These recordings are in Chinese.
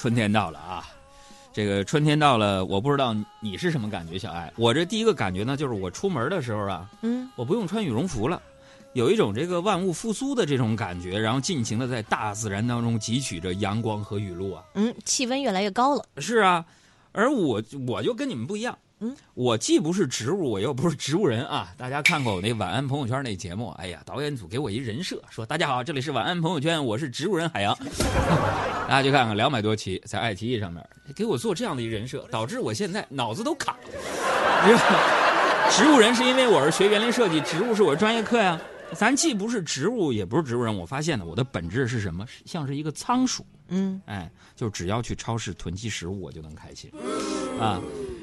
春天到了啊，这个春天到了，我不知道你是什么感觉，小爱。我这第一个感觉呢，就是我出门的时候啊，嗯，我不用穿羽绒服了，有一种这个万物复苏的这种感觉，然后尽情的在大自然当中汲取着阳光和雨露啊。嗯，气温越来越高了。是啊，而我我就跟你们不一样，嗯，我既不是植物，我又不是植物人啊。大家看过我那晚安朋友圈那节目，哎呀，导演组给我一人设，说大家好，这里是晚安朋友圈，我是植物人海洋。大家去看看两百多期在爱奇艺上面，给我做这样的一人设，导致我现在脑子都卡了。是吧植物人是因为我是学园林设计，植物是我的专业课呀。咱既不是植物，也不是植物人，我发现呢，我的本质是什么？像是一个仓鼠。嗯，哎，就只要去超市囤积食物，我就能开心。啊，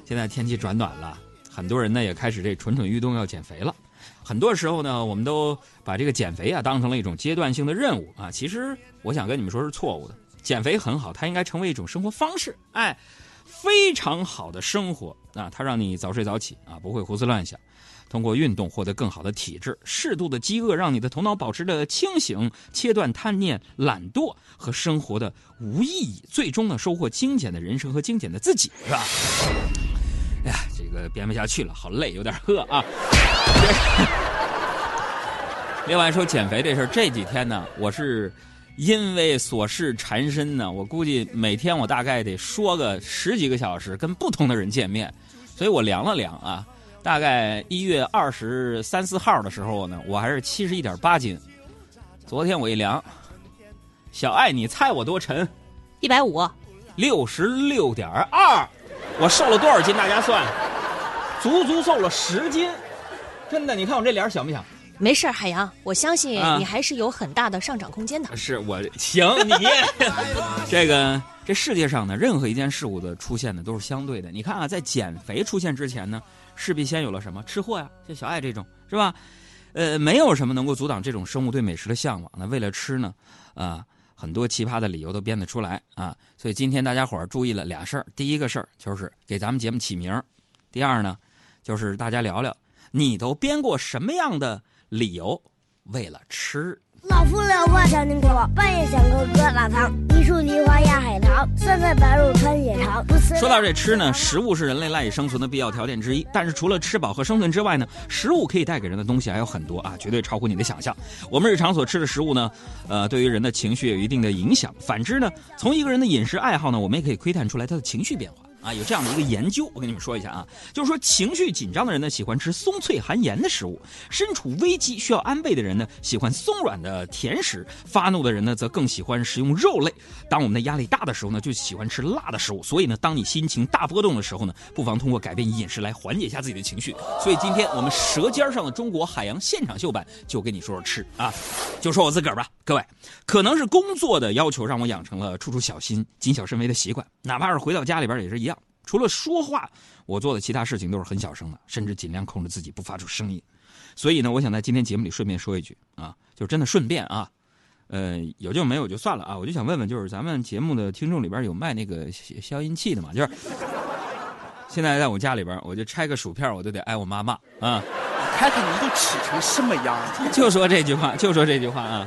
现在天气转暖了，很多人呢也开始这蠢蠢欲动要减肥了。很多时候呢，我们都把这个减肥啊当成了一种阶段性的任务啊。其实我想跟你们说是错误的，减肥很好，它应该成为一种生活方式。哎，非常好的生活啊，它让你早睡早起啊，不会胡思乱想。通过运动获得更好的体质，适度的饥饿让你的头脑保持着清醒，切断贪念、懒惰和生活的无意义，最终呢收获精简的人生和精简的自己，是吧？哎呀，这个编不下去了，好累，有点饿啊。另外说减肥这事儿，这几天呢，我是因为琐事缠身呢，我估计每天我大概得说个十几个小时，跟不同的人见面，所以我量了量啊。大概一月二十三四号的时候呢，我还是七十一点八斤。昨天我一量，小爱，你猜我多沉？一百五，六十六点二。我瘦了多少斤？大家算，足足瘦了十斤。真的，你看我这脸小不小？没事，海洋，我相信啊你还是有很大的上涨空间的。是我行你 这个这世界上呢，任何一件事物的出现呢都是相对的。你看啊，在减肥出现之前呢，势必先有了什么吃货呀，像小爱这种是吧？呃，没有什么能够阻挡这种生物对美食的向往。那为了吃呢，啊、很多奇葩的理由都编得出来啊。所以今天大家伙儿注意了俩事儿，第一个事儿就是给咱们节目起名，第二呢，就是大家聊聊你都编过什么样的理由为了吃。老夫聊发小宁可半夜想喝疙瘩汤，一树梨花压海棠，三菜白肉穿血肠。说到这吃呢，食物是人类赖以生存的必要条件之一。但是除了吃饱和生存之外呢，食物可以带给人的东西还有很多啊，绝对超乎你的想象。我们日常所吃的食物呢，呃，对于人的情绪有一定的影响。反之呢，从一个人的饮食爱好呢，我们也可以窥探出来他的情绪变化。啊，有这样的一个研究，我跟你们说一下啊，就是说情绪紧张的人呢，喜欢吃松脆含盐的食物；身处危机需要安慰的人呢，喜欢松软的甜食；发怒的人呢，则更喜欢食用肉类。当我们的压力大的时候呢，就喜欢吃辣的食物。所以呢，当你心情大波动的时候呢，不妨通过改变饮食来缓解一下自己的情绪。所以今天我们《舌尖上的中国海洋现场秀版》就跟你说说吃啊，就说我自个儿吧，各位，可能是工作的要求让我养成了处处小心、谨小慎微的习惯，哪怕是回到家里边也是一样。除了说话，我做的其他事情都是很小声的，甚至尽量控制自己不发出声音。所以呢，我想在今天节目里顺便说一句啊，就真的顺便啊，呃，有就没有就算了啊。我就想问问，就是咱们节目的听众里边有卖那个消消音器的吗？就是现在在我家里边，我就拆个薯片，我都得挨我妈骂啊。看看你都吃成什么样！就说这句话，就说这句话啊。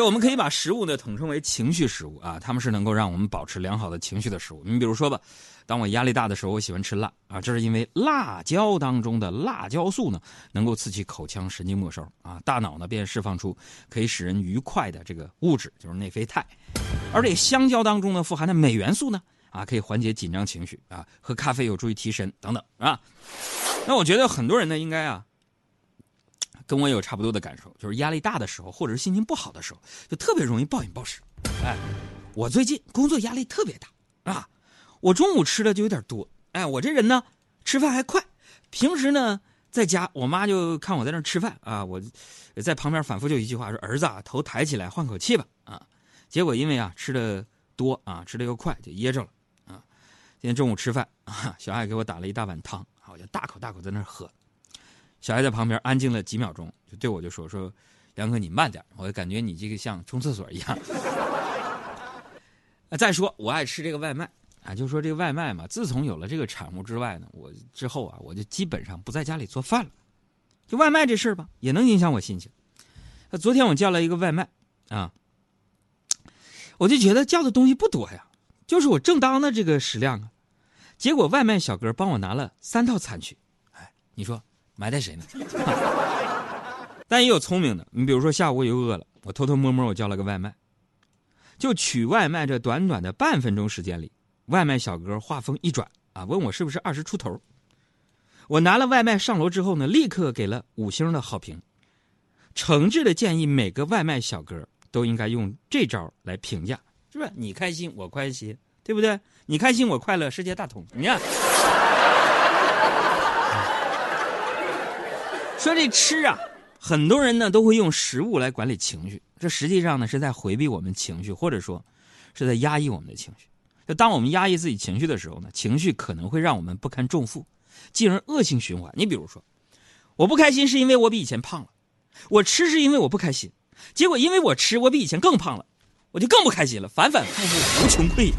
就我们可以把食物呢统称为情绪食物啊，它们是能够让我们保持良好的情绪的食物。你比如说吧，当我压力大的时候，我喜欢吃辣啊，这是因为辣椒当中的辣椒素呢，能够刺激口腔神经末梢啊，大脑呢便释放出可以使人愉快的这个物质，就是内啡肽。而这香蕉当中呢富含的镁元素呢，啊，可以缓解紧张情绪啊，喝咖啡有助于提神等等啊。那我觉得很多人呢应该啊。跟我有差不多的感受，就是压力大的时候，或者是心情不好的时候，就特别容易暴饮暴食。哎，我最近工作压力特别大啊，我中午吃的就有点多。哎，我这人呢，吃饭还快。平时呢，在家我妈就看我在那吃饭啊，我在旁边反复就一句话说：“儿子啊，头抬起来，换口气吧。”啊，结果因为啊吃的多啊，吃的又快，就噎着了啊。今天中午吃饭啊，小爱给我打了一大碗汤，啊，我就大口大口在那喝。小孩在旁边安静了几秒钟，就对我就说：“说杨哥你慢点，我感觉你这个像冲厕所一样。”，再说我爱吃这个外卖啊，就说这个外卖嘛，自从有了这个产物之外呢，我之后啊，我就基本上不在家里做饭了。就外卖这事儿吧，也能影响我心情。那昨天我叫了一个外卖啊，我就觉得叫的东西不多呀，就是我正当的这个食量啊。结果外卖小哥帮我拿了三套餐具，哎，你说埋汰谁呢？但也有聪明的，你比如说下午我又饿了，我偷偷摸摸我叫了个外卖。就取外卖这短短的半分钟时间里，外卖小哥话锋一转啊，问我是不是二十出头。我拿了外卖上楼之后呢，立刻给了五星的好评，诚挚的建议每个外卖小哥都应该用这招来评价，是不是？你开心我开心，对不对？你开心我快乐，世界大同。你看，说这吃啊。很多人呢都会用食物来管理情绪，这实际上呢是在回避我们情绪，或者说是在压抑我们的情绪。就当我们压抑自己情绪的时候呢，情绪可能会让我们不堪重负，进而恶性循环。你比如说，我不开心是因为我比以前胖了，我吃是因为我不开心，结果因为我吃我比以前更胖了，我就更不开心了，反反复复无穷匮也。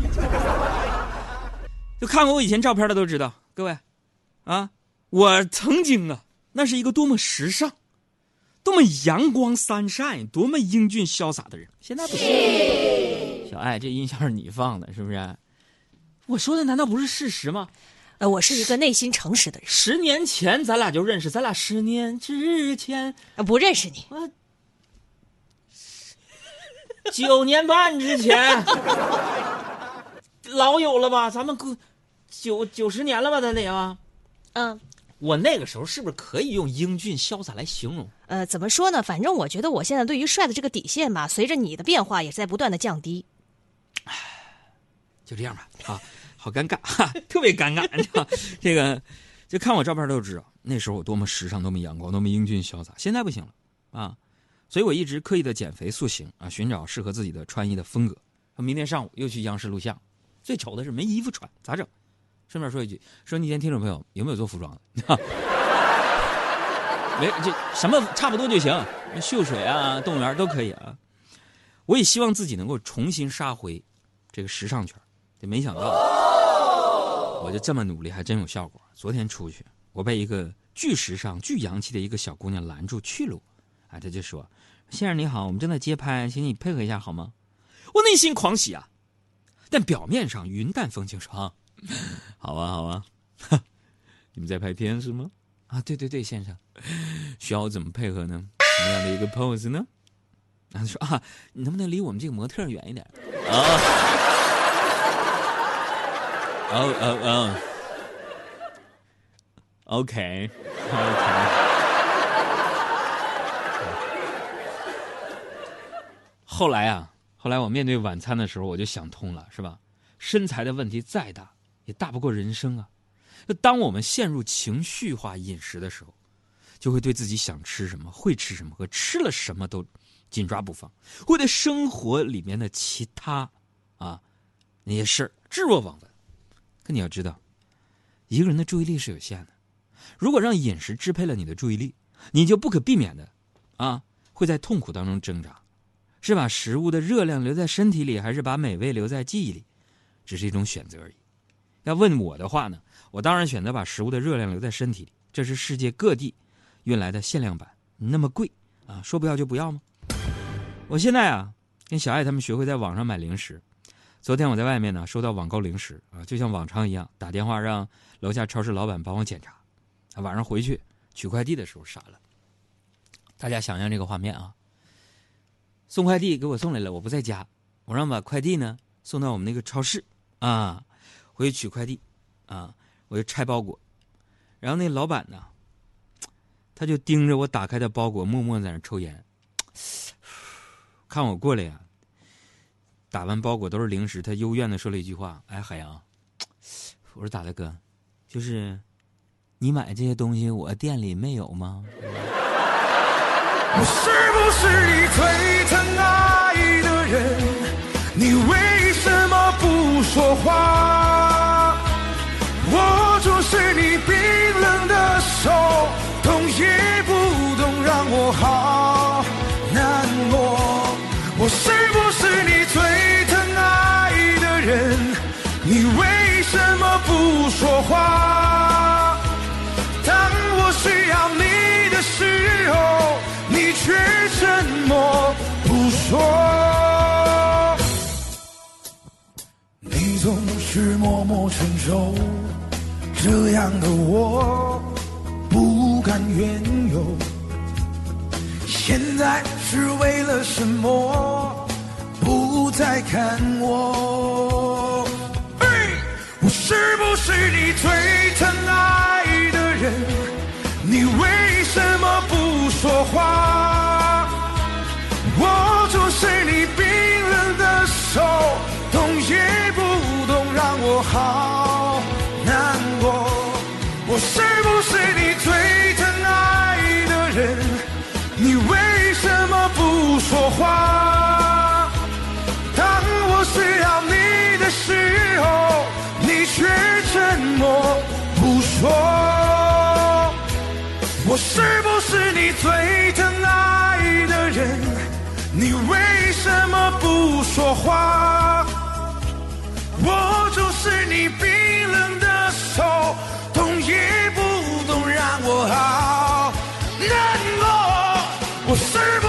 就看过我以前照片的都知道，各位，啊，我曾经啊，那是一个多么时尚。多么阳光三晒，多么英俊潇洒的人，现在不行。小爱，这音效是你放的，是不是？我说的难道不是事实吗？呃，我是一个内心诚实的人。十年前咱俩就认识，咱俩十年之前不认识你。九年半之前，老有了吧？咱们过九九十年了吧？咱得啊。嗯。我那个时候是不是可以用英俊潇洒来形容？呃，怎么说呢？反正我觉得我现在对于帅的这个底线吧，随着你的变化也是在不断的降低。唉，就这样吧。啊，好尴尬，哈，特别尴尬。这个，就看我照片都知道，那时候我多么时尚，多么阳光，多么英俊潇洒。现在不行了啊，所以我一直刻意的减肥塑形啊，寻找适合自己的穿衣的风格。明天上午又去央视录像，最丑的是没衣服穿，咋整？顺便说一句，说那天听众朋友有没有做服装的？没，就什么差不多就行，秀水啊、动物园都可以啊。我也希望自己能够重新杀回这个时尚圈，就没想到，我就这么努力，还真有效果。昨天出去，我被一个巨时尚、巨洋气的一个小姑娘拦住去路，啊，她就说：“先生你好，我们正在街拍，请你配合一下好吗？”我内心狂喜啊，但表面上云淡风轻说：“啊。” 好啊，好啊，你们在拍片是吗？啊，对对对，先生，需要我怎么配合呢？什么样的一个 pose 呢？他说啊，你能不能离我们这个模特远一点？啊，哦哦哦，OK，OK。后来啊，后来我面对晚餐的时候，我就想通了，是吧？身材的问题再大。也大不过人生啊！那当我们陷入情绪化饮食的时候，就会对自己想吃什么、会吃什么和吃了什么都紧抓不放，会对生活里面的其他啊那些事儿置若罔闻。可你要知道，一个人的注意力是有限的，如果让饮食支配了你的注意力，你就不可避免的啊会在痛苦当中挣扎。是把食物的热量留在身体里，还是把美味留在记忆里，只是一种选择而已。要问我的话呢，我当然选择把食物的热量留在身体里。这是世界各地运来的限量版，那么贵啊，说不要就不要吗？我现在啊，跟小爱他们学会在网上买零食。昨天我在外面呢，收到网购零食啊，就像往常一样，打电话让楼下超市老板帮我检查。晚上回去取快递的时候傻了。大家想象这个画面啊，送快递给我送来了，我不在家，我让把快递呢送到我们那个超市啊。我去取快递，啊，我就拆包裹，然后那老板呢，他就盯着我打开的包裹，默默在那抽烟。看我过来呀，打完包裹都是零食，他幽怨的说了一句话：“哎，海洋，我说咋的哥，就是你买这些东西，我店里没有吗？”我是不是你最疼爱的人？你为什么不说话？手，动也不动，让我好难过。我是不是你最疼爱的人？你为什么不说话？当我需要你的时候，你却沉默不说。你。总是默默承受，这样的我不敢怨尤。现在是为了什么不再看我？嘿，我是不是你最疼爱的人？你为什么不说话？握住是你冰冷的手，动也不动，让我好难过。我是不是说。我是不是你最疼爱的人？你为什么不说话？握住是你冰冷的手，动也不动，让我好难过。我是不